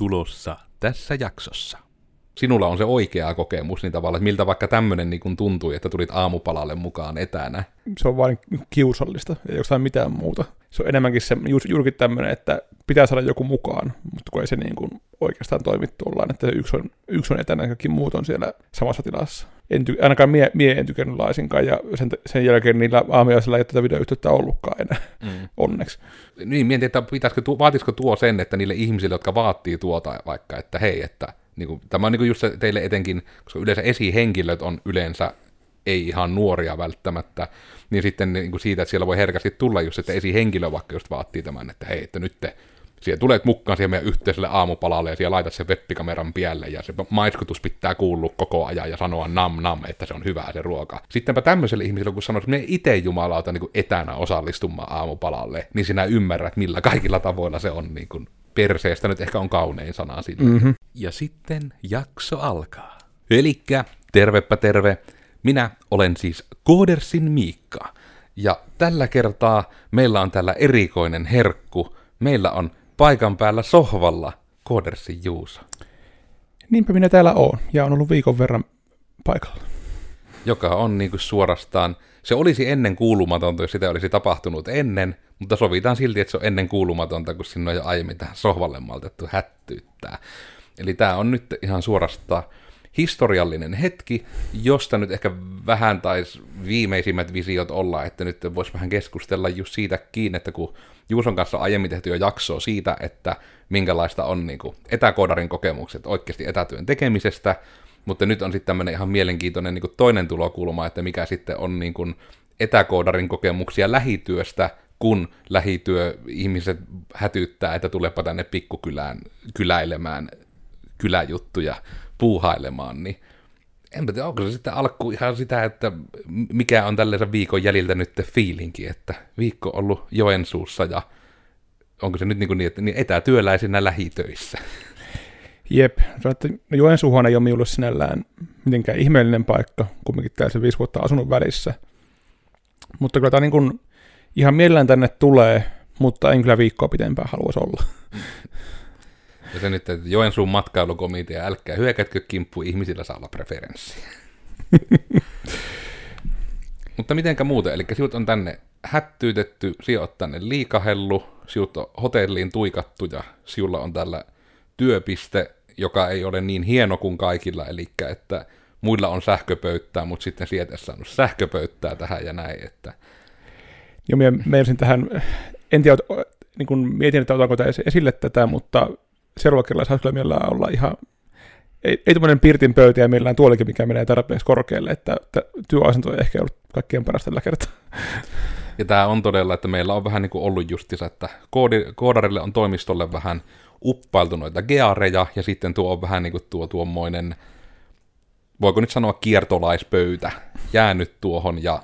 tulossa tässä jaksossa. Sinulla on se oikea kokemus niin tavallaan, että miltä vaikka tämmöinen niin tuntui, että tulit aamupalalle mukaan etänä. Se on vain kiusallista, ei jostain mitään muuta. Se on enemmänkin se, juurikin tämmöinen, että pitää saada joku mukaan, mutta kun ei se niin kuin oikeastaan toimi tuollaan, että yksi on, yksi on etänä ja kaikki muut on siellä samassa tilassa. En ty, ainakaan mie, mie en tykännyt laisinkaan, ja sen, sen jälkeen niillä aamiaisilla ei tätä videoyhteyttä ollutkaan enää, mm. onneksi. Niin, mietin, että pitäisikö, vaatisiko tuo sen, että niille ihmisille, jotka vaatii tuota vaikka, että hei, että niin kuin, tämä on niin kuin just se teille etenkin, koska yleensä esihenkilöt on yleensä ei ihan nuoria välttämättä, niin sitten niin kuin siitä, että siellä voi herkästi tulla just, että esihenkilö vaikka just vaatii tämän, että hei, että nyt te siellä tulet mukaan siihen meidän yhteiselle aamupalalle ja siellä laitat sen webbikameran pielle ja se maiskutus pitää kuulua koko ajan ja sanoa nam nam, että se on hyvää se ruoka. Sittenpä tämmöiselle ihmiselle, kun sanoo, että me itse jumalauta niin etänä osallistumaan aamupalalle, niin sinä ymmärrät, millä kaikilla tavoilla se on niin kuin perseestä nyt ehkä on kaunein sana sille. Mm-hmm. Ja sitten jakso alkaa. Elikkä, tervepä terve, minä olen siis Koodersin Miikka. Ja tällä kertaa meillä on tällä erikoinen herkku. Meillä on paikan päällä sohvalla Koodersin Juuso. Niinpä minä täällä oon, ja on ollut viikon verran paikalla. Joka on niin kuin suorastaan, se olisi ennen kuulumatonta, jos sitä olisi tapahtunut ennen, mutta sovitaan silti, että se on ennen kuulumatonta, kun sinne on jo aiemmin tähän sohvalle maltettu hättyyttää. Eli tämä on nyt ihan suorastaan historiallinen hetki, josta nyt ehkä vähän taisi viimeisimmät visiot olla, että nyt voisi vähän keskustella just siitä kiinni, että kun Juuson kanssa aiemmin tehty jo jaksoa siitä, että minkälaista on niin kuin etäkoodarin kokemukset oikeasti etätyön tekemisestä, mutta nyt on sitten tämmöinen ihan mielenkiintoinen niin kuin toinen tulokulma, että mikä sitten on niin kuin etäkoodarin kokemuksia lähityöstä, kun lähityö ihmiset hätyttää, että tulepa tänne pikkukylään kyläilemään kyläjuttuja puuhailemaan, niin enpä tiedä, onko se sitten alku ihan sitä, että mikä on tällaisen viikon jäljiltä nyt fiilinki, että viikko on ollut Joensuussa ja onko se nyt niin, kuin niin että niin etätyöläisinä lähitöissä? Jep, Joensuuhan ei ole minulle sinällään mitenkään ihmeellinen paikka, kumminkin täällä se viisi vuotta asunut välissä. Mutta kyllä tämä niin kuin ihan mielellään tänne tulee, mutta en kyllä viikkoa pitempään haluaisi olla. Ja se nyt, että Joensuun matkailukomitea, älkää hyökätkö kimppu, ihmisillä saa olla preferenssi. Mutta mitenkä muuten, eli sinut on tänne hättyytetty, sinä olet tänne liikahellu, sinut on hotelliin tuikattu ja sinulla on tällä työpiste, joka ei ole niin hieno kuin kaikilla, eli että muilla on sähköpöyttää, mutta sitten sieltä saanut sähköpöyttää tähän ja näin, että... Joo, minä tähän, en tiedä, niin mietin, että otanko esille tätä, mutta kerralla saisi kyllä mielellään olla ihan, ei, ei tämmöinen pirtin ja millään tuolikin, mikä menee tarpeeksi korkealle, että, että työasento ei ehkä ollut kaikkien parasta tällä kertaa. Ja tämä on todella, että meillä on vähän niin kuin ollut justiinsa, että koodi, koodarille on toimistolle vähän uppailtu noita geareja, ja sitten tuo on vähän niin kuin tuo tuommoinen, voiko nyt sanoa kiertolaispöytä, jäänyt tuohon, ja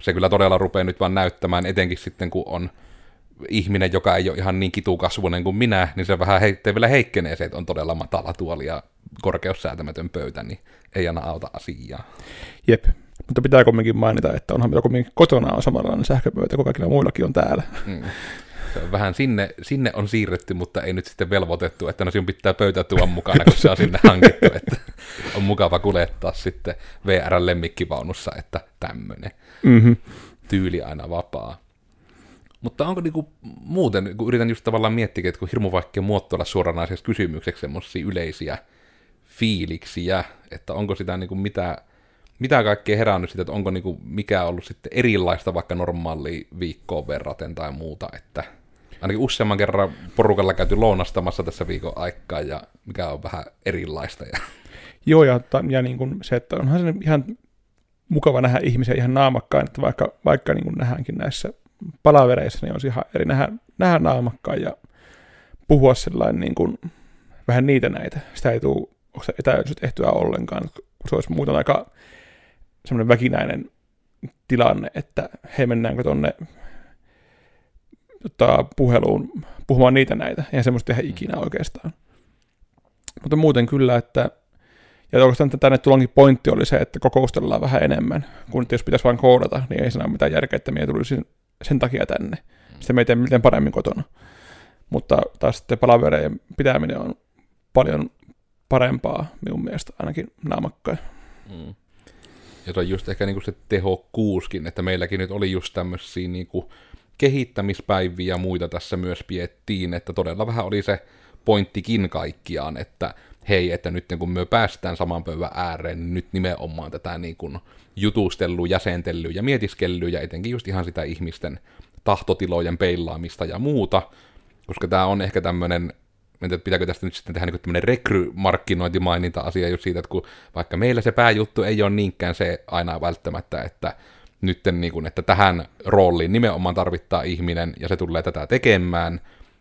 se kyllä todella rupeaa nyt vaan näyttämään, etenkin sitten kun on ihminen, joka ei ole ihan niin kitukasvuinen kuin minä, niin se vähän heittää vielä heikkenee se, että on todella matala tuoli ja korkeussäätämätön pöytä, niin ei aina auta asiaa. Jep, mutta pitää kumminkin mainita, että onhan joku kotona on samanlainen sähköpöytä kuin kaikilla muillakin on täällä. Mm. Se on vähän sinne, sinne on siirretty, mutta ei nyt sitten velvoitettu, että no sinun pitää pöytä tuoda mukana, kun se on sinne hankittu, että on mukava kuljettaa sitten VR-lemmikkivaunussa, että tämmöinen mm-hmm. tyyli aina vapaa. Mutta onko niinku muuten, kun yritän just tavallaan miettiä, että kun hirmu vaikea muotoilla suoranaiseksi kysymykseksi semmoisia yleisiä fiiliksiä, että onko sitä niinku mitä, mitä kaikkea herännyt sitä, että onko niinku mikä ollut sitten erilaista vaikka normaali viikkoon verraten tai muuta, että ainakin useamman kerran porukalla käyty lounastamassa tässä viikon aikaa ja mikä on vähän erilaista. Ja... Joo, ja, ja niin kuin se, että onhan se ihan mukava nähdä ihmisiä ihan naamakkaan, että vaikka, vaikka niin kuin nähdäänkin näissä palavereissa, niin on ihan eri nähdä, nähdä naamakkaan ja puhua sellainen niin kuin, vähän niitä näitä. Sitä ei tule etäytys tehtyä ollenkaan, se olisi muuten aika semmoinen väkinäinen tilanne, että hei mennäänkö tonne tota, puheluun puhumaan niitä näitä. Eihän semmoista tehdä ikinä oikeastaan. Mutta muuten kyllä, että ja oikeastaan tänne tulonkin pointti oli se, että kokoustellaan vähän enemmän, kun jos pitäisi vain koodata, niin ei siinä ole mitään järkeä, että minä tulisin sen takia tänne. Sitten me ei tee miten paremmin kotona. Mutta taas sitten palavereiden pitäminen on paljon parempaa minun mielestä ainakin naamakkain. Mm. Ja se on just ehkä niinku se tehokkuuskin, että meilläkin nyt oli just tämmöisiä niinku kehittämispäiviä ja muita tässä myös piettiin, että todella vähän oli se pointtikin kaikkiaan, että hei, että nyt kun me päästään saman pöydän ääreen, niin nyt nimenomaan tätä niin kuin jutustellu, jäsentely ja mietiskelly ja etenkin just ihan sitä ihmisten tahtotilojen peilaamista ja muuta, koska tämä on ehkä tämmöinen en tiedä, pitääkö tästä nyt sitten tehdä niin tämmöinen rekrymarkkinointimaininta-asia just siitä, että kun vaikka meillä se pääjuttu ei ole niinkään se aina välttämättä, että nyt niin kuin, että tähän rooliin nimenomaan tarvittaa ihminen ja se tulee tätä tekemään,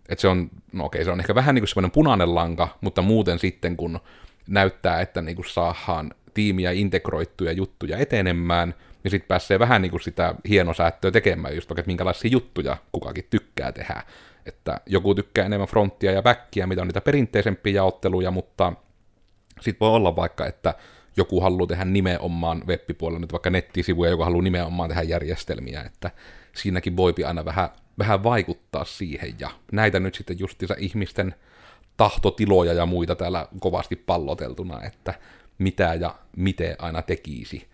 että se on, no okei, se on ehkä vähän niin kuin semmoinen punainen lanka, mutta muuten sitten kun näyttää, että niin kuin saadaan tiimiä integroittuja juttuja etenemään, niin sitten pääsee vähän niin kuin sitä hienosäättöä tekemään, just vaikka, että minkälaisia juttuja kukakin tykkää tehdä. Että joku tykkää enemmän fronttia ja backia, mitä on niitä perinteisempiä jaotteluja, mutta sitten voi olla vaikka, että joku haluaa tehdä nimenomaan web-puolella nyt vaikka nettisivuja, joku haluaa nimenomaan tehdä järjestelmiä, että siinäkin voipi aina vähän, vähän vaikuttaa siihen, ja näitä nyt sitten justiinsa ihmisten tahtotiloja ja muita täällä kovasti palloteltuna, että mitä ja miten aina tekisi.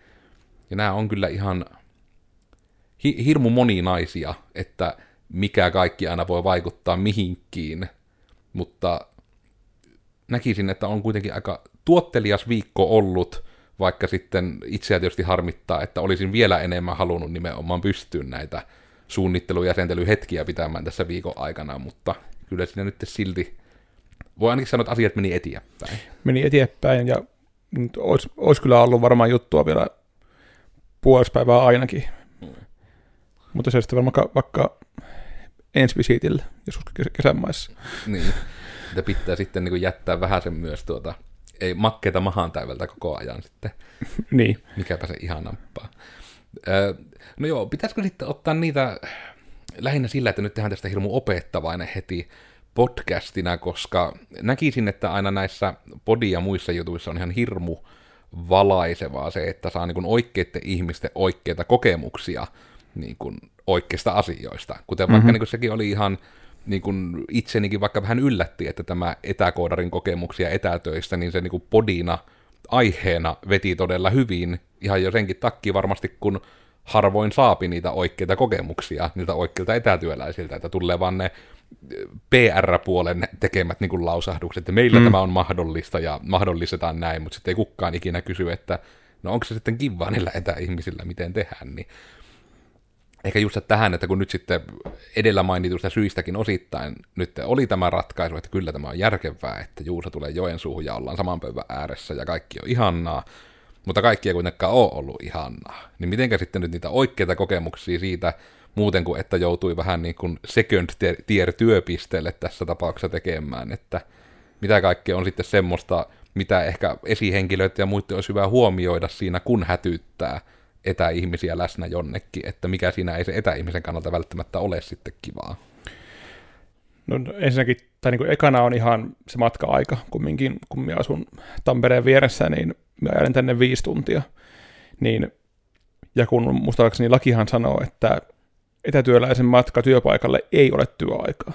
Ja nämä on kyllä ihan hi- hirmu moninaisia, että mikä kaikki aina voi vaikuttaa mihinkin, mutta näkisin, että on kuitenkin aika tuottelias viikko ollut, vaikka sitten itseä tietysti harmittaa, että olisin vielä enemmän halunnut nimenomaan pystyä näitä suunnittelu- ja pitämään tässä viikon aikana, mutta kyllä siinä nyt silti, voi ainakin sanoa, että asiat meni eteenpäin. Meni eteenpäin ja olisi, olisi kyllä ollut varmaan juttua vielä puolessa päivää ainakin. Mm. Mutta se sitten varmaan vaikka ensi visitille joskus kesän maissa. Niin, että pitää sitten niin jättää vähän sen myös tuota, ei makkeita mahaan täyvältä koko ajan sitten. niin. Mikäpä se ihan nappaa. no joo, pitäisikö sitten ottaa niitä lähinnä sillä, että nyt tehdään tästä hirmu opettavainen heti podcastina, koska näkisin, että aina näissä podi- ja muissa jutuissa on ihan hirmu valaisevaa se, että saa niin oikeiden ihmisten oikeita kokemuksia niin kuin oikeista asioista. Kuten vaikka mm-hmm. niin kuin sekin oli ihan niin kuin itsenikin vaikka vähän yllätti, että tämä etäkoodarin kokemuksia etätöistä, niin se niin kuin podina aiheena veti todella hyvin, ihan jo senkin takia varmasti, kun harvoin saapi niitä oikeita kokemuksia niiltä oikeilta etätyöläisiltä, että tulee vaan ne PR-puolen tekemät niin kuin lausahdukset, että meillä mm. tämä on mahdollista ja mahdollistetaan näin, mutta sitten ei kukaan ikinä kysy, että no onko se sitten kivaa niillä etäihmisillä, miten tehdään, niin ehkä just tähän, että kun nyt sitten edellä mainitusta syistäkin osittain nyt oli tämä ratkaisu, että kyllä tämä on järkevää, että Juusa tulee Joensuuhun ja ollaan saman pöydän ääressä ja kaikki on ihannaa, mutta kaikki ei kuitenkaan ole ollut ihannaa. Niin mitenkä sitten nyt niitä oikeita kokemuksia siitä, muuten kuin että joutui vähän niin kuin second tier työpisteelle tässä tapauksessa tekemään, että mitä kaikkea on sitten semmoista, mitä ehkä esihenkilöitä ja muiden olisi hyvä huomioida siinä, kun hätyttää – etäihmisiä läsnä jonnekin, että mikä siinä ei se etäihmisen kannalta välttämättä ole sitten kivaa. No ensinnäkin, tai niin kuin ekana on ihan se matka-aika, kumminkin, kun minä asun Tampereen vieressä, niin minä ajan tänne viisi tuntia. Niin, ja kun muistaakseni lakihan sanoo, että etätyöläisen matka työpaikalle ei ole työaikaa.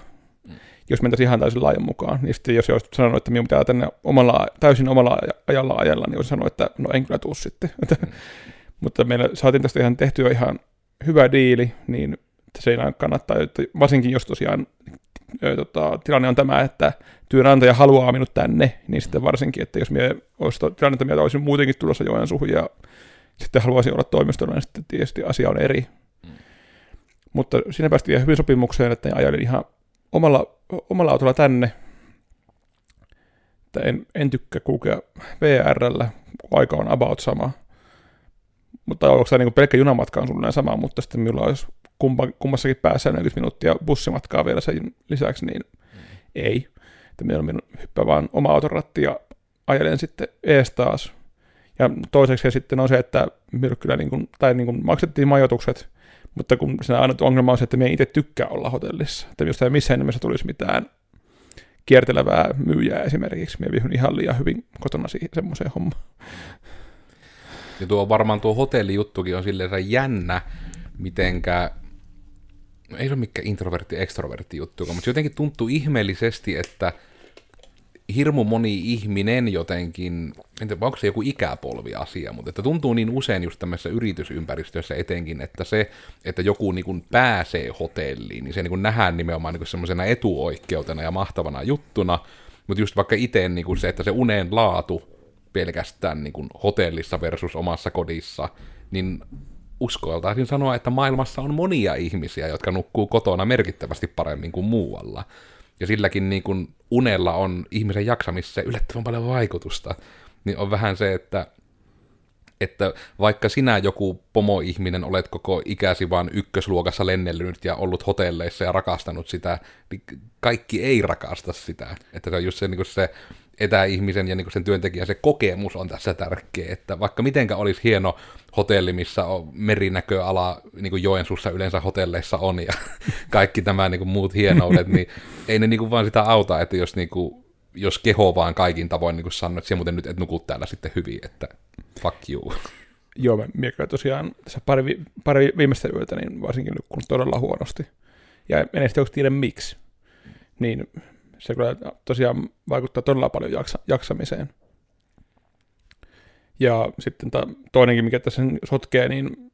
Mm. Jos mentäisiin ihan täysin laajan mukaan, niin sitten jos olisit sanonut, että minun pitää tänne omalla, täysin omalla ajalla ajalla, niin olisin sanonut, että no en kyllä tuu sitten. Mm. Mutta meillä saatiin tästä ihan tehtyä ihan hyvä diili, niin se ei kannattaa, että varsinkin jos tosiaan tota, tilanne on tämä, että työnantaja haluaa minut tänne, niin sitten varsinkin, että jos minä olisi tilannetta mieltä, olisin muutenkin tulossa Joensuuhun ja sitten haluaisin olla toimistolla, niin sitten tietysti asia on eri. Mutta siinä päästiin hyvin sopimukseen, että ajelin ihan omalla, omalla autolla tänne. Että en, en tykkää kulkea VRllä, kun aika on about sama. Mutta onko se niin pelkkä junamatka on sulle sama, mutta sitten minulla olisi kumpa, kummassakin päässä 40 minuuttia bussimatkaa vielä sen lisäksi, niin mm. ei. Että minä minun hyppää vaan oma autoratti ja ajelen sitten ees taas. Ja toiseksi sitten on se, että kyllä niin kuin, tai niin kuin maksettiin majoitukset, mutta kun siinä aina ongelma on se, että me ei itse tykkää olla hotellissa. Että minusta ei missään nimessä tulisi mitään kiertelevää myyjää esimerkiksi. Minä vihun ihan liian hyvin kotona siihen semmoiseen hommaan. Ja tuo varmaan tuo hotellijuttukin on silleen jännä, mitenkä ei se ole mikään introvertti extrovertti juttu, mutta jotenkin tuntuu ihmeellisesti, että hirmu moni ihminen jotenkin, en onko se joku ikäpolvi-asia, mutta että tuntuu niin usein just tämmöisessä yritysympäristössä etenkin, että se, että joku niin kuin pääsee hotelliin, niin se niin kuin nähdään nimenomaan niin semmoisena etuoikeutena ja mahtavana juttuna, mutta just vaikka itse niin kuin se, että se unen laatu pelkästään niin kuin hotellissa versus omassa kodissa, niin uskaltaisin sanoa, että maailmassa on monia ihmisiä, jotka nukkuu kotona merkittävästi paremmin kuin muualla. Ja silläkin niin kuin unella on ihmisen jaksamisessa yllättävän paljon vaikutusta. Niin on vähän se, että, että vaikka sinä joku pomoihminen olet koko ikäsi vaan ykkösluokassa lennellyt ja ollut hotelleissa ja rakastanut sitä, niin kaikki ei rakasta sitä. Että se on just se, niin se etäihmisen ja niin sen työntekijän se kokemus on tässä tärkeä, että vaikka mitenkä olisi hieno hotelli, missä on merinäköala, niin kuin Joensuussa yleensä hotelleissa on ja kaikki tämä niin kuin muut hienoudet, niin ei ne niin kuin vaan sitä auta, että jos, niin kuin, jos keho vaan kaikin tavoin niin kuin sanoo, että muuten nyt et nuku täällä sitten hyvin, että fuck you. Joo, mä miekään tosiaan tässä pari, pari viimeistä yötä, niin varsinkin nukkunut todella huonosti. Ja en edes tiedä miksi. Niin se kyllä tosiaan vaikuttaa todella paljon jaksa, jaksamiseen. Ja sitten ta, toinenkin, mikä tässä sotkee, niin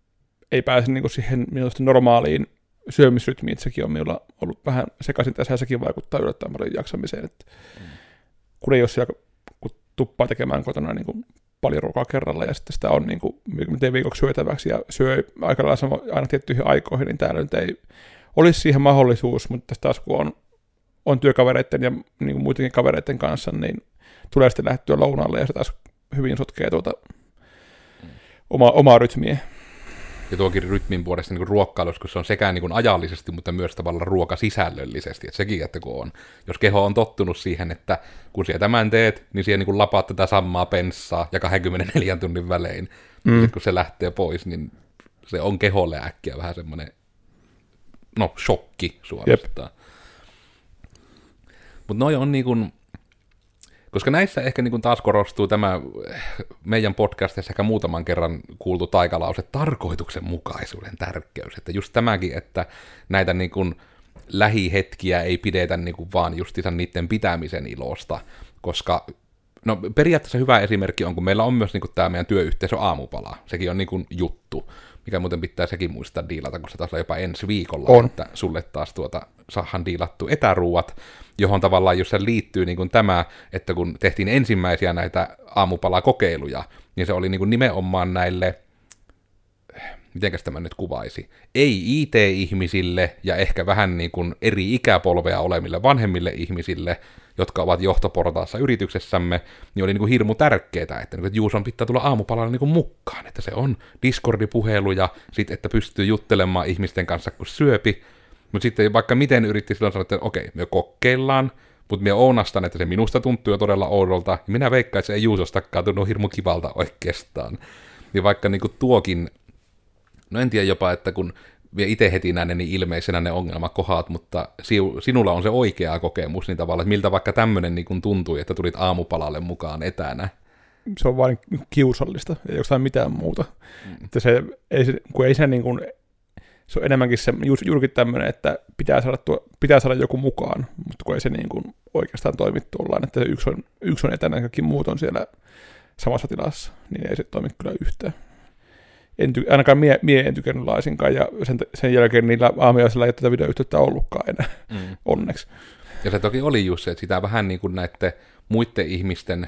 ei pääse niin siihen minusta normaaliin syömisrytmiin. Sekin on minulla ollut vähän sekaisin tässä, ja sekin vaikuttaa yllättävän paljon jaksamiseen. Että mm. Kun ei ole siellä, kun tuppaa tekemään kotona niin kuin paljon ruokaa kerralla, ja sitten sitä on niin kuin, miten viikoksi syötäväksi, ja syö aika lailla aina tiettyihin aikoihin, niin täällä nyt ei olisi siihen mahdollisuus, mutta taas kun on on työkavereiden ja niin kuin muidenkin kavereiden kanssa, niin tulee sitten lähtyä lounaalle ja se taas hyvin sotkee tuota oma, omaa rytmiä. Ja tuokin rytmin puolesta niin ruokkailussa, kun se on sekä niin kuin ajallisesti, mutta myös tavallaan ruokasisällöllisesti. Että sekin, että kun on, jos keho on tottunut siihen, että kun siellä tämän teet, niin siellä niin lapaat tätä samaa penssaa ja 24 tunnin välein. Mm. Sitten kun se lähtee pois, niin se on keholle äkkiä vähän semmoinen, no, shokki suorastaan. Jep. Mutta noi on niin koska näissä ehkä niin taas korostuu tämä meidän podcastissa ehkä muutaman kerran kuultu taikalause, tarkoituksenmukaisuuden tärkeys. Että just tämäkin, että näitä niin lähihetkiä ei pidetä niin kuin vaan justiinsa niiden pitämisen ilosta, koska No periaatteessa hyvä esimerkki on, kun meillä on myös niin kuin, tämä meidän työyhteisö aamupala. Sekin on niin kuin, juttu, mikä muuten pitää sekin muistaa diilata, kun se taas on jopa ensi viikolla, on. että sulle taas tuota sahan diilattu etäruuat, johon tavallaan just se liittyy niin kuin tämä, että kun tehtiin ensimmäisiä näitä aamupalakokeiluja, niin se oli niin kuin nimenomaan näille, mitenkäs tämä nyt kuvaisi, ei IT-ihmisille ja ehkä vähän niin kuin eri ikäpolvea olemille vanhemmille ihmisille, jotka ovat johtoportaassa yrityksessämme, niin oli niin kuin hirmu tärkeää, että, niin Juuson pitää tulla aamupalalla niin kuin mukaan, että se on Discordi-puheluja, sit, että pystyy juttelemaan ihmisten kanssa, kun syöpi, mutta sitten vaikka miten yritti silloin sanoa, että okei, me kokeillaan, mutta me ounastan, että se minusta tuntuu jo todella oudolta, ja minä veikkaan, että se ei Juusostakaan tunnu hirmu kivalta oikeastaan. Niin vaikka niin kuin tuokin, no en tiedä jopa, että kun itse heti näen niin ilmeisenä ne ongelmakohat, mutta sinulla on se oikea kokemus niin tavallaan, että miltä vaikka tämmöinen niin kuin tuntui, että tulit aamupalalle mukaan etänä. Se on vain kiusallista, ei ole mitään muuta. Mm. Että se, ei se, kun ei se niin kuin se on enemmänkin se juurikin tämmöinen, että pitää saada, tuo, pitää saada joku mukaan, mutta kun ei se niin kuin oikeastaan toimi tuollaan, että yksi on, yksi on etänä ja kaikki muut on siellä samassa tilassa, niin ei se toimi kyllä yhtään. En ty, ainakaan mie, mie en tykännyt laisinkaan, ja sen, sen jälkeen niillä aamiaisilla ei tätä videoyhteyttä ollutkaan enää, mm. onneksi. Ja se toki oli just se, että sitä vähän niin kuin näiden muiden ihmisten,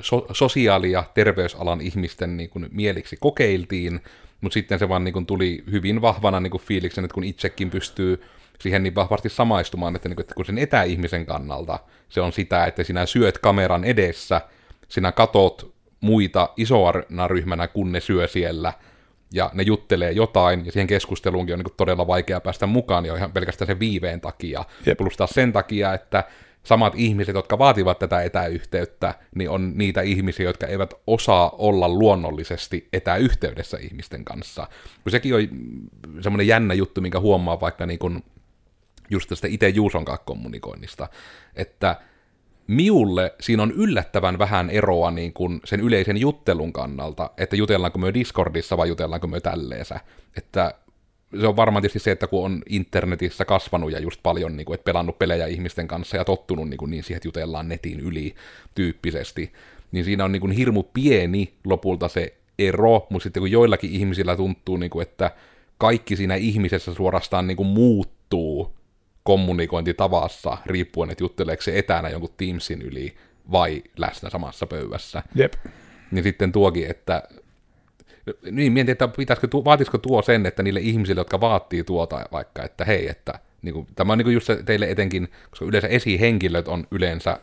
so, sosiaali- ja terveysalan ihmisten niin kuin mieliksi kokeiltiin, mutta sitten se vaan niin kuin tuli hyvin vahvana niin kuin fiiliksen, että kun itsekin pystyy siihen niin vahvasti samaistumaan, että, niin kuin, että kun sen etäihmisen kannalta se on sitä, että sinä syöt kameran edessä, sinä katot muita isoana ryhmänä, kun ne syö siellä, ja ne juttelee jotain, ja siihen keskusteluunkin on niin todella vaikea päästä mukaan, jo ihan pelkästään sen viiveen takia. Jep. Plus taas sen takia, että samat ihmiset, jotka vaativat tätä etäyhteyttä, niin on niitä ihmisiä, jotka eivät osaa olla luonnollisesti etäyhteydessä ihmisten kanssa. Kun sekin on semmoinen jännä juttu, minkä huomaa vaikka niin kun just tästä itse Juuson kommunikoinnista, että miulle siinä on yllättävän vähän eroa niin kuin sen yleisen juttelun kannalta, että jutellaanko me Discordissa vai jutellaanko me tälleensä. Että se on varmaan tietysti se, että kun on internetissä kasvanut ja just paljon, niin kuin, että pelannut pelejä ihmisten kanssa ja tottunut niin, kuin, niin siihen, että jutellaan netin yli tyyppisesti, niin siinä on niin kuin, hirmu pieni lopulta se ero, mutta sitten kun joillakin ihmisillä tuntuu, niin kuin, että kaikki siinä ihmisessä suorastaan niin kuin, muuttuu kommunikointitavassa, riippuen, että jutteleeko se etänä jonkun Teamsin yli vai läsnä samassa pöydässä. Jep. Niin sitten tuokin, että niin, mietin, että pitäisikö, vaatisiko tuo sen, että niille ihmisille, jotka vaatii tuota vaikka, että hei, että niin kuin, tämä on niin kuin just se teille etenkin, koska yleensä esihenkilöt on yleensä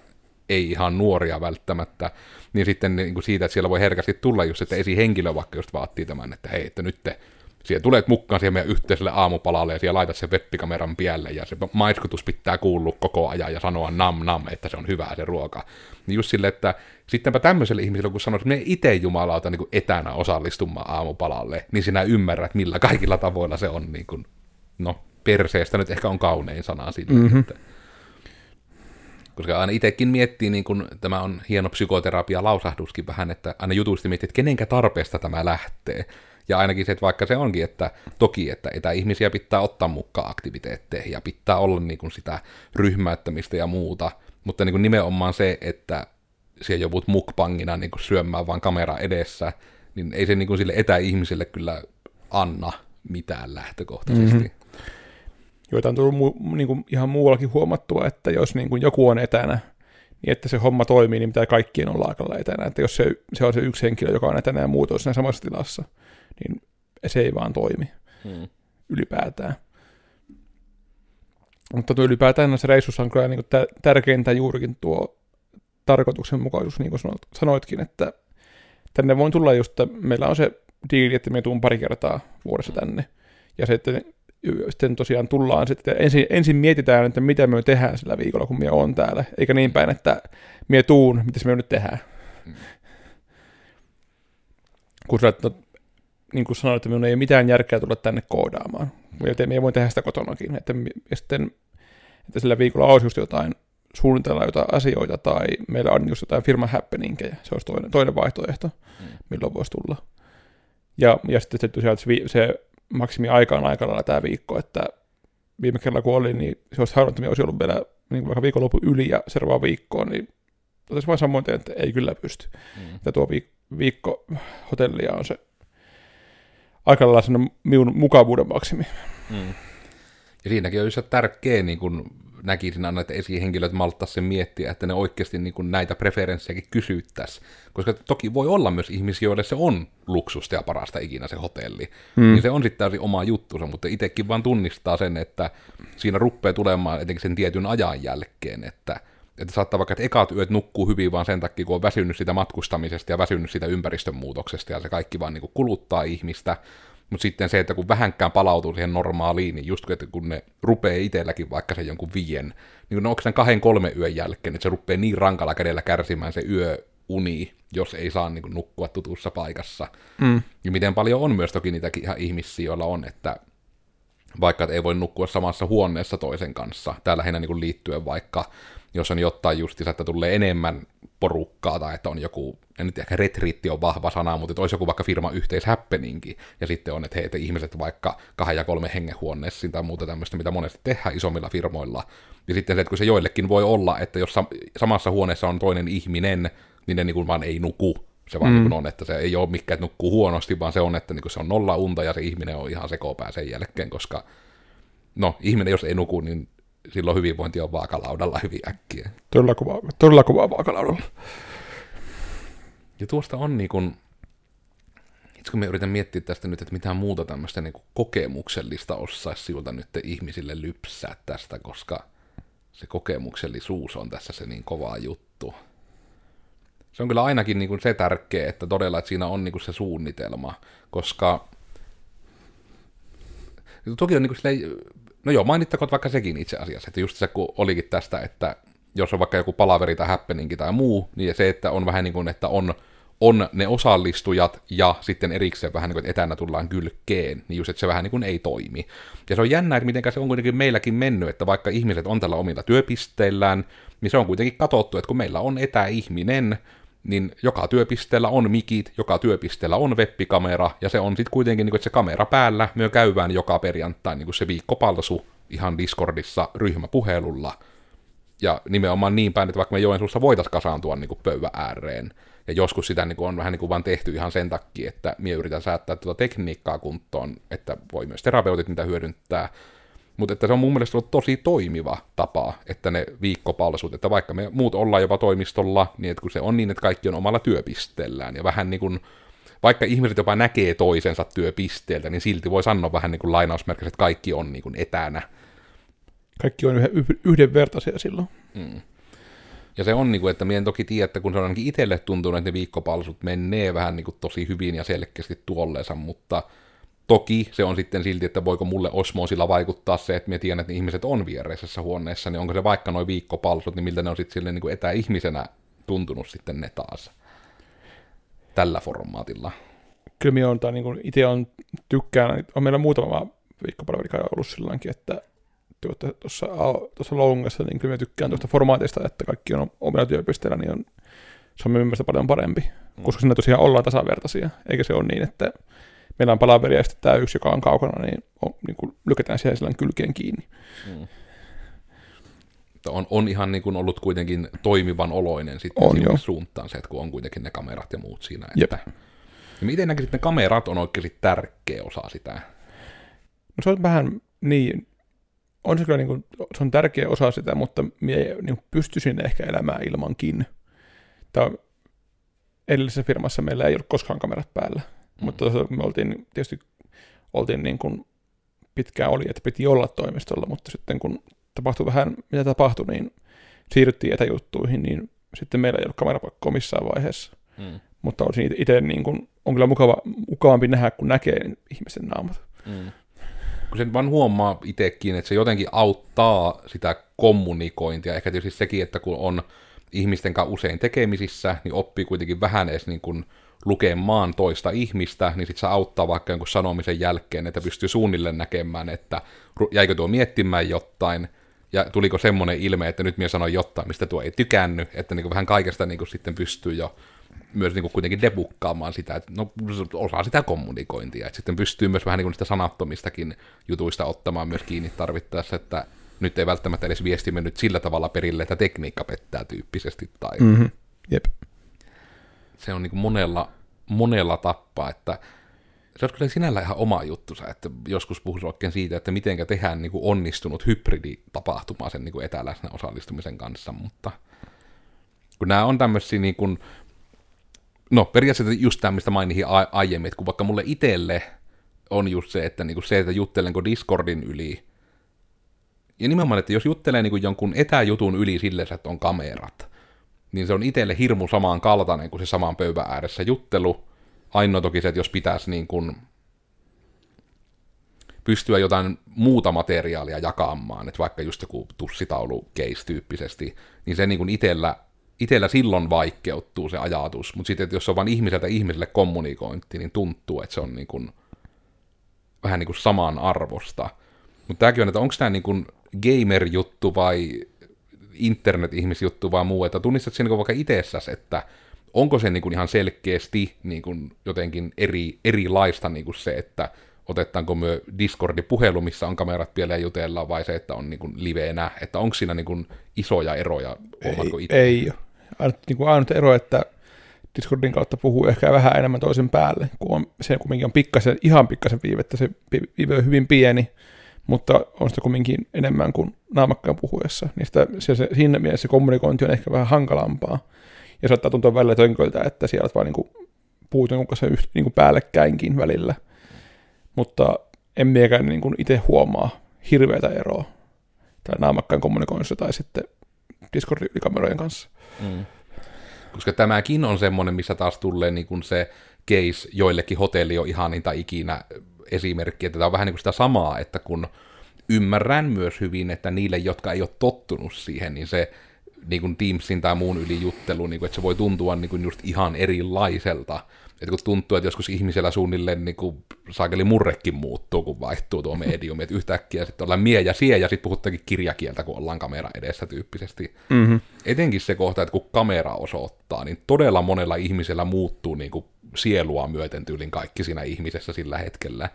ei ihan nuoria välttämättä, niin sitten niin kuin siitä, että siellä voi herkästi tulla just, että esihenkilö vaikka just vaatii tämän, että hei, että nyt te siellä tulet mukaan siihen meidän yhteiselle aamupalalle ja siellä laitat sen webbikameran pielle ja se maiskutus pitää kuulua koko ajan ja sanoa nam nam, että se on hyvää se ruoka. Niin just sille, että sittenpä tämmöiselle ihmiselle, kun sanoisi, että me itse jumalauta niin etänä osallistumaan aamupalalle, niin sinä ymmärrät, millä kaikilla tavoilla se on niin kuin, no, perseestä nyt ehkä on kaunein sana sille, mm-hmm. että koska aina itsekin miettii, niin kun tämä on hieno psykoterapia lausahduskin vähän, että aina jutusti miettii, että kenenkä tarpeesta tämä lähtee. Ja ainakin se, että vaikka se onkin, että toki, että etäihmisiä pitää ottaa mukaan aktiviteetteihin ja pitää olla niin kuin sitä ryhmäyttämistä ja muuta, mutta niin kuin nimenomaan se, että siellä joudut mukpangina niin kuin syömään vaan kamera edessä, niin ei se niin kuin sille etäihmiselle kyllä anna mitään lähtökohtaisesti. Mm-hmm. Joita on tullut mu- niin kuin ihan muuallakin huomattua, että jos niin kuin joku on etänä, niin että se homma toimii, niin pitää kaikkien olla aikalla etänä. Että jos se, se on se yksi henkilö, joka on etänä ja muut on siinä samassa tilassa, niin se ei vaan toimi hmm. ylipäätään. Mutta tuo ylipäätään näissä reissussa on kyllä niin kuin tärkeintä juurikin tuo tarkoituksenmukaisuus, niin kuin sanoitkin, että tänne voin tulla just, että meillä on se diili, että me tuun pari kertaa vuodessa tänne. Ja sitten, sitten tosiaan tullaan sitten, ensin, ensin mietitään, että mitä me tehdään sillä viikolla, kun me on täällä, eikä niin päin, että me tuun, mitä me nyt tehdään. Mm. Kun sä, no, niin kuin sanoin, että minun ei ole mitään järkeä tulla tänne koodaamaan. Joten minä voin tehdä sitä kotonakin. Että, ja sitten, että sillä viikolla olisi just jotain, suunnitella jotain asioita, tai meillä on just jotain firman happeningkeja. Se olisi toinen, toinen vaihtoehto, mm. milloin voisi tulla. Ja, ja sitten se, tosiaan, se, se maksimi aika on aika lailla tämä viikko, että viime kerralla kun oli, niin se olisi harvoin, että olisi ollut vielä niin vaikka viikonloppu yli ja seuraava viikkoon, niin otaisiin vain samoin että ei kyllä pysty. Mm. Ja tuo viik- viikko hotellia on se aika lailla minun mukavuuden maksimi. Mm. Ja siinäkin on just tärkeä, niin kun näkisin aina, että esihenkilöt malttaa sen miettiä, että ne oikeasti niin kun näitä preferenssejäkin kysyttäisiin. Koska toki voi olla myös ihmisiä, joille se on luksusta ja parasta ikinä se hotelli. Mm. Niin se on sitten täysin oma juttunsa, mutta itsekin vaan tunnistaa sen, että siinä rupeaa tulemaan etenkin sen tietyn ajan jälkeen, että – että saattaa vaikka, että ekat yöt nukkuu hyvin vaan sen takia, kun on väsynyt sitä matkustamisesta ja väsynyt sitä ympäristön muutoksesta ja se kaikki vaan niin kuin kuluttaa ihmistä. Mutta sitten se, että kun vähänkään palautuu siihen normaaliin, niin just että kun ne rupeaa itselläkin vaikka sen jonkun vien, niin no onko sen kahden kolme yön jälkeen, että se rupeaa niin rankalla kädellä kärsimään se yö uni, jos ei saa niin kuin, nukkua tutussa paikassa. Mm. Ja miten paljon on myös toki niitä ihan ihmisiä, joilla on, että vaikka ei voi nukkua samassa huoneessa toisen kanssa, täällä lähinnä niin liittyen vaikka jos on jotain justiinsa, että tulee enemmän porukkaa tai että on joku, en nyt ehkä retriitti on vahva sana, mutta että olisi joku vaikka firma yhteishäppeninki, ja sitten on, että hei, että ihmiset vaikka kahden ja kolme hengen huoneessa tai muuta tämmöistä, mitä monesti tehdään isommilla firmoilla. Ja sitten se, että kun se joillekin voi olla, että jos samassa huoneessa on toinen ihminen, niin ne niin kuin vaan ei nuku. Se vaan mm. niin on, että se ei ole mikään, että nukkuu huonosti, vaan se on, että niin kuin se on nolla unta ja se ihminen on ihan sekopää sen jälkeen, koska no, ihminen jos ei nuku, niin silloin hyvinvointi on vaakalaudalla hyvin äkkiä. Todella kova, todella kova vaakalaudalla. Ja tuosta on niin kuin, itse kun me yritän miettiä tästä nyt, että mitään muuta tämmöistä niin kuin kokemuksellista osaisi siltä nyt ihmisille lypsää tästä, koska se kokemuksellisuus on tässä se niin kova juttu. Se on kyllä ainakin niin kuin se tärkeä, että todella että siinä on niin kuin se suunnitelma, koska toki on niin kuin No joo, mainittakoon vaikka sekin itse asiassa, että just se kun olikin tästä, että jos on vaikka joku palaveri tai happeningi tai muu, niin se, että on vähän niin kuin, että on, on ne osallistujat ja sitten erikseen vähän niin kuin, että etänä tullaan kylkeen, niin just, että se vähän niin kuin ei toimi. Ja se on jännä, että miten se on kuitenkin meilläkin mennyt, että vaikka ihmiset on tällä omilla työpisteillään, niin se on kuitenkin katsottu, että kun meillä on etäihminen, niin joka työpisteellä on mikit, joka työpisteellä on webbikamera, ja se on sitten kuitenkin, niin kuin, että se kamera päällä, myö käyvään joka perjantai niin kuin se viikkopalsu ihan Discordissa ryhmäpuhelulla, ja nimenomaan niin päin, että vaikka me Joensuussa voitaisiin kasaantua niin kuin pöydän ääreen, ja joskus sitä niin kuin on vähän niin kuin vaan tehty ihan sen takia, että minä yritän säättää tuota tekniikkaa kuntoon, että voi myös terapeutit niitä hyödyntää, mutta että se on mun mielestä ollut tosi toimiva tapa, että ne viikkopalsut, että vaikka me muut ollaan jopa toimistolla, niin että kun se on niin, että kaikki on omalla työpisteellään, ja vähän niin kuin, vaikka ihmiset jopa näkee toisensa työpisteeltä, niin silti voi sanoa vähän niin kuin lainausmerkissä, että kaikki on niin kuin etänä. Kaikki on yhdenvertaisia silloin. Mm. Ja se on, niin kuin, että minä en toki tiedä, että kun se on ainakin itselle tuntunut, että ne viikkopalsut menee vähän niin kuin tosi hyvin ja selkeästi tuolleensa, mutta Toki se on sitten silti, että voiko mulle osmoosilla vaikuttaa se, että mä tiedän, että ihmiset on viereisessä huoneessa, niin onko se vaikka noin viikkopalsut, niin miltä ne on sitten silleen niin etäihmisenä tuntunut sitten ne taas tällä formaatilla. Kyllä minä on, niin itse on tykkään, on meillä muutama viikkopalvelu ollut silloinkin, että tuossa, tuossa Longassa, niin kyllä minä tykkään tuosta formaatista, että kaikki on omilla työpisteillä, niin on, se on mielestä paljon parempi, mm. koska siinä tosiaan ollaan tasavertaisia, eikä se ole niin, että meillä on palaveria ja sitten tämä yksi, joka on kaukana, niin, on, niin kuin lykätään siihen sellainen kylkeen kiinni. Mm. On, on ihan niin kuin ollut kuitenkin toimivan oloinen sitten on, suuntaan se, että kun on kuitenkin ne kamerat ja muut siinä. Että... Ja miten näkisit, että ne kamerat on oikeasti tärkeä osa sitä? No se on vähän niin, on se kyllä niin kuin, se on tärkeä osa sitä, mutta minä niin pystyisin ehkä elämään ilmankin. Tämä edellisessä firmassa meillä ei ollut koskaan kamerat päällä. Mm. Mutta me oltiin tietysti oltiin niin kuin pitkään oli, että piti olla toimistolla, mutta sitten kun tapahtui vähän, mitä tapahtui, niin siirryttiin etäjuttuihin, niin sitten meillä ei ollut kamerapakkoa missään vaiheessa. Mm. Mutta olisin itse niin kuin, on kyllä mukava, mukavampi nähdä, kun näkee ihmisten naamat. Mm. Kun sen vaan huomaa itsekin, että se jotenkin auttaa sitä kommunikointia. Ehkä tietysti sekin, että kun on ihmisten kanssa usein tekemisissä, niin oppii kuitenkin vähän edes niin kuin lukemaan toista ihmistä, niin sitten se auttaa vaikka jonkun sanomisen jälkeen, että pystyy suunnilleen näkemään, että jäikö tuo miettimään jotain, ja tuliko semmoinen ilme, että nyt minä sanoin jotain, mistä tuo ei tykännyt, että niin kuin vähän kaikesta niin kuin sitten pystyy jo myös niin kuin kuitenkin debukkaamaan sitä, että no, osaa sitä kommunikointia, että sitten pystyy myös vähän niin kuin niistä sanattomistakin jutuista ottamaan myös kiinni tarvittaessa, että nyt ei välttämättä edes viesti mennyt sillä tavalla perille, että tekniikka pettää tyyppisesti. Tai... Mm-hmm. Jep se on niin monella, monella tappaa, että se on kyllä sinällä ihan oma juttusa, että joskus puhuisi oikein siitä, että miten tehdään niin onnistunut hybriditapahtuma sen niin etäläsnä osallistumisen kanssa, mutta kun nämä on tämmöisiä niin kuin, no periaatteessa just tämä, mistä mainihin aiemmin, että kun vaikka mulle itselle on just se, että niin kuin se, että juttelenko Discordin yli, ja nimenomaan, että jos juttelee niin kuin jonkun etäjutun yli silleen, että on kamerat, niin se on itselle hirmu samaan kaltainen kuin se saman pöydän ääressä juttelu. Ainoa toki se, että jos pitäisi niin kuin pystyä jotain muuta materiaalia jakamaan, että vaikka just joku tussitaulu case tyyppisesti, niin se niin kuin itellä, itellä silloin vaikeuttuu se ajatus, mutta sitten, jos on vain ihmiseltä ihmiselle kommunikointi, niin tuntuu, että se on niin kuin vähän niin kuin saman arvosta. Mutta tämäkin on, että onko tämä niin kuin gamer-juttu vai internet-ihmisjuttu vaan muu, että tunnistat sen niin vaikka itsessäsi, että onko se niin kuin ihan selkeästi niin kuin jotenkin eri, erilaista niin kuin se, että otetaanko me Discordi-puhelu, missä on kamerat vielä ja jutellaan, vai se, että on niin kuin liveenä, että onko siinä niin kuin isoja eroja, ei, itse? Ei. Ainut, niin kuin ainut ero, että Discordin kautta puhuu ehkä vähän enemmän toisen päälle, kun on, se kumminkin on pikkasen, ihan pikkasen viivettä, se viive on hyvin pieni, mutta on sitä kumminkin enemmän kuin naamakkaan puhuessa. Niin sitä, se, se, siinä mielessä kommunikointi on ehkä vähän hankalampaa. Ja saattaa tuntua välillä tönköiltä, että sieltä vaan niin puhut jonkun kanssa yht, niin kuin päällekkäinkin välillä. Mutta en miekään niin kuin itse huomaa hirveätä eroa tai naamakkaan kommunikoinnissa tai sitten Discord-kamerojen kanssa. Mm. Koska tämäkin on semmoinen, missä taas tulee niin kuin se case joillekin hotelli on ihaninta ikinä esimerkki, että tämä on vähän niin kuin sitä samaa, että kun ymmärrän myös hyvin, että niille, jotka ei ole tottunut siihen, niin se niin kuin Teamsin tai muun yli juttelu, niin kuin, että se voi tuntua niin kuin just ihan erilaiselta. Että kun tuntuu, että joskus ihmisellä suunnilleen niin kuin, saakeli murrekin muuttuu, kun vaihtuu tuo medium, että yhtäkkiä sitten ollaan mie ja sie ja sitten puhuttakin kirjakieltä, kun ollaan kamera edessä tyyppisesti. Mm-hmm. Etenkin se kohta, että kun kamera osoittaa, niin todella monella ihmisellä muuttuu niin kuin sielua myöten tyylin kaikki siinä ihmisessä sillä hetkellä.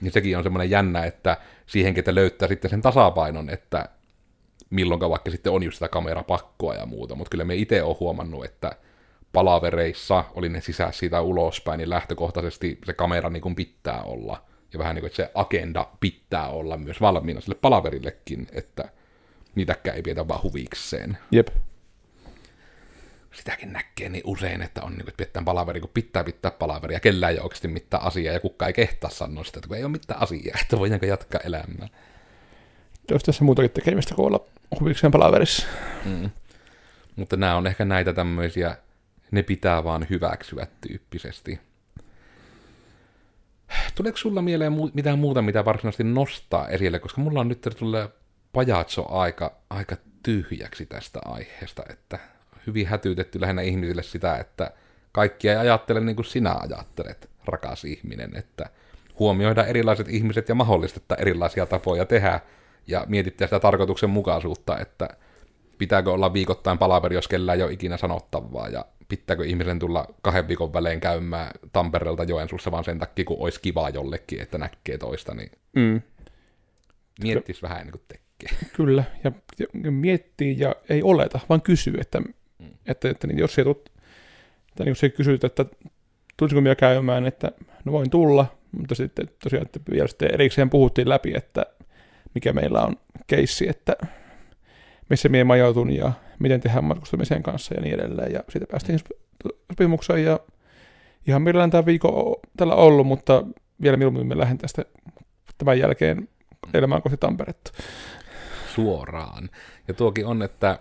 Niin sekin on semmoinen jännä, että siihen, ketä löytää sitten sen tasapainon, että milloin vaikka sitten on just sitä kamerapakkoa ja muuta, mutta kyllä me itse olen huomannut, että palavereissa, oli ne sisään siitä ulospäin, niin lähtökohtaisesti se kamera niin kuin pitää olla. Ja vähän niin kuin, että se agenda pitää olla myös valmiina sille palaverillekin, että niitäkään ei pidetä vaan huvikseen. Jep. Sitäkin näkee niin usein, että on niin kuin, että pidetään palaveri, kun pitää pitää palaveria, kellään ei ole oikeasti mitään asiaa, ja kukaan ei kehtaa sanoa sitä, että kun ei ole mitään asiaa, että voidaanko jatkaa elämää. Olisi tässä muutakin tekemistä kuin olla huvikseen palaverissa. Mm. Mutta nämä on ehkä näitä tämmöisiä, ne pitää vaan hyväksyä tyyppisesti. Tuleeko sulla mieleen mu- mitään muuta, mitä varsinaisesti nostaa esille, koska mulla on nyt tulee pajatso aika, aika tyhjäksi tästä aiheesta, että hyvin hätyytetty lähinnä ihmisille sitä, että kaikki ei ajattele niin kuin sinä ajattelet, rakas ihminen, että huomioida erilaiset ihmiset ja mahdollistetta erilaisia tapoja tehdä, ja mietitte sitä tarkoituksenmukaisuutta, että pitääkö olla viikoittain palaveri, jos kellään ei ole ikinä sanottavaa, ja pitääkö ihmisen tulla kahden viikon välein käymään Tampereelta Joensuussa vaan sen takia, kun olisi kivaa jollekin, että näkee toista, niin Mm. miettis vähän ennen kuin tekee. Kyllä, ja, ja miettii ja ei oleta, vaan kysyy, että, mm. että, että niin jos ei tut, tai jos ei kysytä, että tulisiko minä käymään, että no voin tulla, mutta sitten tosiaan, että vielä sitten erikseen puhuttiin läpi, että mikä meillä on keissi, että missä minä majoitun ja miten tehdään matkustamisen kanssa ja niin edelleen. Ja siitä päästiin sopimukseen ja ihan mielellään tämä viikko tällä ollut, mutta vielä mieluummin me lähden tästä tämän jälkeen elämään kohti Tamperetta. Suoraan. Ja tuokin on, että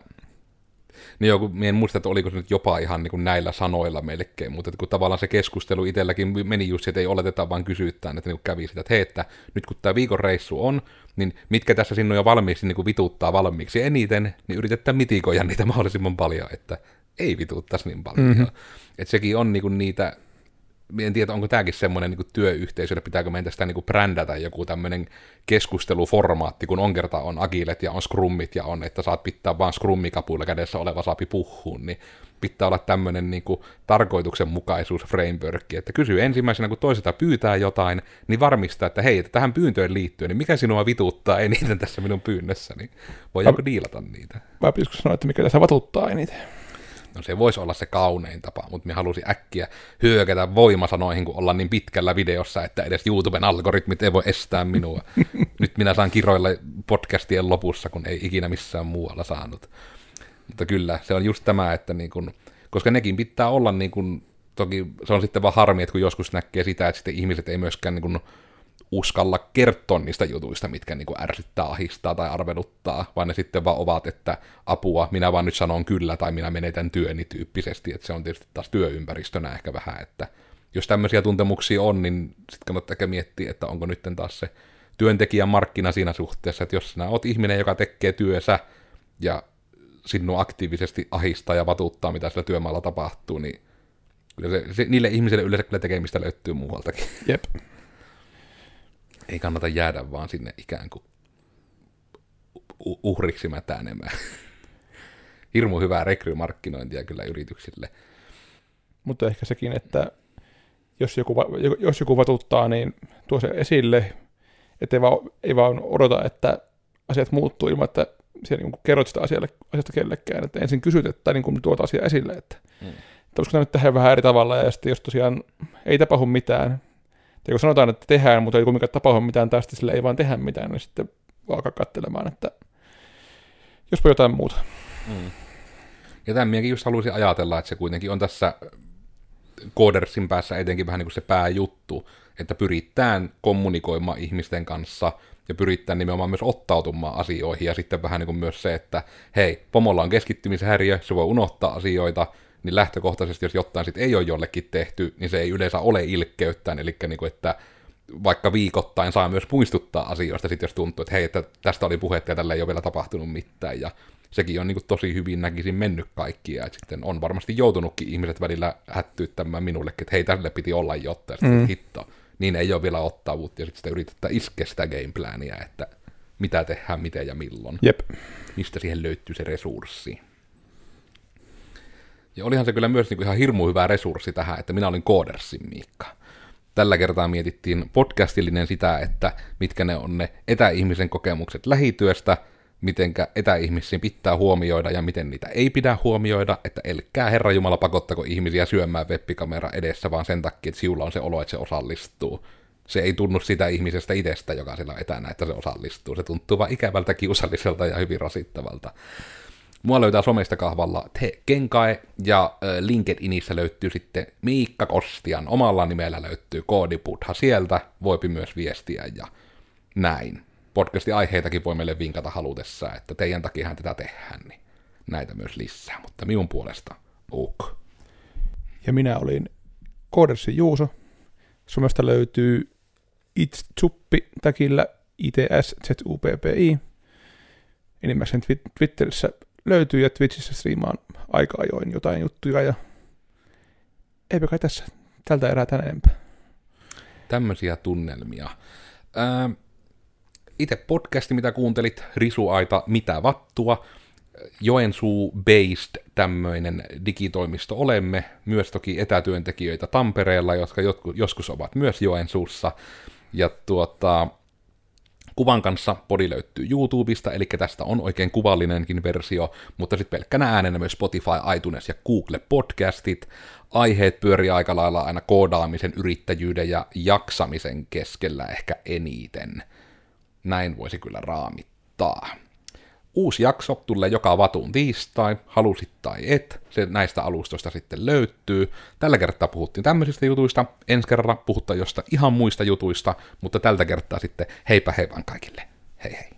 niin joo, kun en muista, että oliko se nyt jopa ihan niin kuin näillä sanoilla melkein, mutta että kun tavallaan se keskustelu itselläkin meni just, että ei oleteta vaan kysyttään, että niin kuin kävi sitä, että hei, että nyt kun tämä viikon reissu on, niin mitkä tässä sinun jo valmiiksi niin kuin vituttaa valmiiksi eniten, niin yritetään mitikoida niitä mahdollisimman paljon, että ei vituttaisi niin paljon. Mm-hmm. Että sekin on niin kuin niitä en tiedä, onko tämäkin semmoinen niin työyhteisö, että pitääkö meidän tästä niin brändätä joku tämmöinen keskusteluformaatti, kun on kerta on agilet ja on scrummit ja on, että saat pitää vaan scrummikapuilla kädessä oleva saapi puhuun, niin pitää olla tämmöinen niin kuin tarkoituksenmukaisuus framework, että kysyy ensimmäisenä, kun toiselta pyytää jotain, niin varmistaa, että hei, että tähän pyyntöön liittyen, niin mikä sinua vituttaa eniten tässä minun pyynnössä, niin voidaanko Mä... diilata niitä? Vai pitäisikö sanoa, että mikä tässä vatuttaa eniten? No se voisi olla se kaunein tapa, mutta me halusin äkkiä hyökätä voimasanoihin, kun ollaan niin pitkällä videossa, että edes YouTuben algoritmit ei voi estää minua. Nyt minä saan kiroilla podcastien lopussa, kun ei ikinä missään muualla saanut. Mutta kyllä, se on just tämä, että niin kun, koska nekin pitää olla niin kun, toki se on sitten vaan harmi, että kun joskus näkee sitä, että sitten ihmiset ei myöskään niin kun, uskalla kertoa niistä jutuista, mitkä niin kuin ärsyttää, ahistaa tai arveluttaa, vaan ne sitten vaan ovat, että apua, minä vaan nyt sanon kyllä tai minä menetän työni tyyppisesti, että se on tietysti taas työympäristönä ehkä vähän, että jos tämmöisiä tuntemuksia on, niin sitten kannattaa ehkä miettiä, että onko nyt taas se työntekijän markkina siinä suhteessa, että jos sinä oot ihminen, joka tekee työssä ja sinua aktiivisesti ahistaa ja vatuttaa, mitä sillä työmaalla tapahtuu, niin kyllä se, se, niille ihmisille yleensä kyllä tekemistä löytyy muualtakin. Jep ei kannata jäädä vaan sinne ikään kuin uhriksi mätänemään. Hirmu hyvää rekrymarkkinointia kyllä yrityksille. Mutta ehkä sekin, että jos joku, jos joku vatuttaa, niin tuo se esille, ettei vaan, ei vaan odota, että asiat muuttuu ilman, että siellä niin kerrot sitä asialle, asiasta kellekään, että ensin kysyt, että niin kuin tuot asia esille, että, mm. että voisiko nyt tehdä vähän eri tavalla, ja sitten jos tosiaan ei tapahdu mitään, ja kun sanotaan, että tehdään, mutta ei kuitenkaan tapahdu mitään tästä, sillä ei vaan tehdä mitään, niin sitten alkaa katselemaan, että jospa jotain muuta. Mm. Ja tämän minäkin just haluaisin ajatella, että se kuitenkin on tässä koodersin päässä etenkin vähän niin kuin se pääjuttu, että pyritään kommunikoimaan ihmisten kanssa ja pyritään nimenomaan myös ottautumaan asioihin ja sitten vähän niin kuin myös se, että hei, pomolla on keskittymishäiriö, se voi unohtaa asioita, niin lähtökohtaisesti, jos jotain sitten ei ole jollekin tehty, niin se ei yleensä ole ilkkeyttään, eli niin kuin, että vaikka viikoittain saa myös muistuttaa asioista, sit jos tuntuu, että hei, että tästä oli puhetta ja tällä ei ole vielä tapahtunut mitään, ja sekin on niin kuin tosi hyvin näkisin mennyt kaikkia, että sitten on varmasti joutunutkin ihmiset välillä hättyyttämään minullekin, että hei, tälle piti olla sitten mm. hitto, niin ei ole vielä ottavuutta, ja sitten sitä yritetään iskeä sitä gameplania, että mitä tehdään, miten ja milloin. Jep. Mistä siihen löytyy se resurssi. Ja olihan se kyllä myös niin kuin ihan hirmu hyvä resurssi tähän, että minä olin Koodersin Miikka. Tällä kertaa mietittiin podcastillinen sitä, että mitkä ne on ne etäihmisen kokemukset lähityöstä, mitenkä etäihmisiin pitää huomioida ja miten niitä ei pidä huomioida, että elkkää Herra Jumala pakottako ihmisiä syömään webbikamera edessä vaan sen takia, että sinulla on se olo, että se osallistuu. Se ei tunnu sitä ihmisestä itsestä, joka sillä on etänä, että se osallistuu. Se tuntuu vaan ikävältä, kiusalliselta ja hyvin rasittavalta. Mua löytää somesta kahvalla Te Kenkae ja LinkedInissä löytyy sitten Miikka Kostian. Omalla nimellä löytyy koodiputha sieltä. Voipi myös viestiä ja näin. Podcastin aiheitakin voi meille vinkata halutessa, että teidän takiahan tätä tehdään, niin näitä myös lisää. Mutta minun puolesta ok. Ja minä olin Koodersin Juuso. Somesta löytyy Itsuppi täkillä ITS ZUPPI. Enimmäkseen Twitterissä löytyy ja Twitchissä striimaan aika ajoin jotain juttuja ja eipä kai tässä tältä erää tänä enempää. Tämmöisiä tunnelmia. Ää, itse podcasti, mitä kuuntelit, Risuaita, mitä vattua, Joensuu-based tämmöinen digitoimisto olemme, myös toki etätyöntekijöitä Tampereella, jotka joskus ovat myös Joensuussa, ja tuota, Kuvan kanssa podi löytyy YouTubesta, eli tästä on oikein kuvallinenkin versio, mutta sitten pelkkänä äänenä myös Spotify, iTunes ja Google Podcastit. Aiheet pyörii aika lailla aina koodaamisen, yrittäjyyden ja jaksamisen keskellä ehkä eniten. Näin voisi kyllä raamittaa. Uusi jakso tulee joka vatun tiistai, halusit tai et, se näistä alustoista sitten löytyy. Tällä kertaa puhuttiin tämmöisistä jutuista, ensi kerralla puhutaan jostain ihan muista jutuista, mutta tältä kertaa sitten heipä heipän kaikille. Hei hei.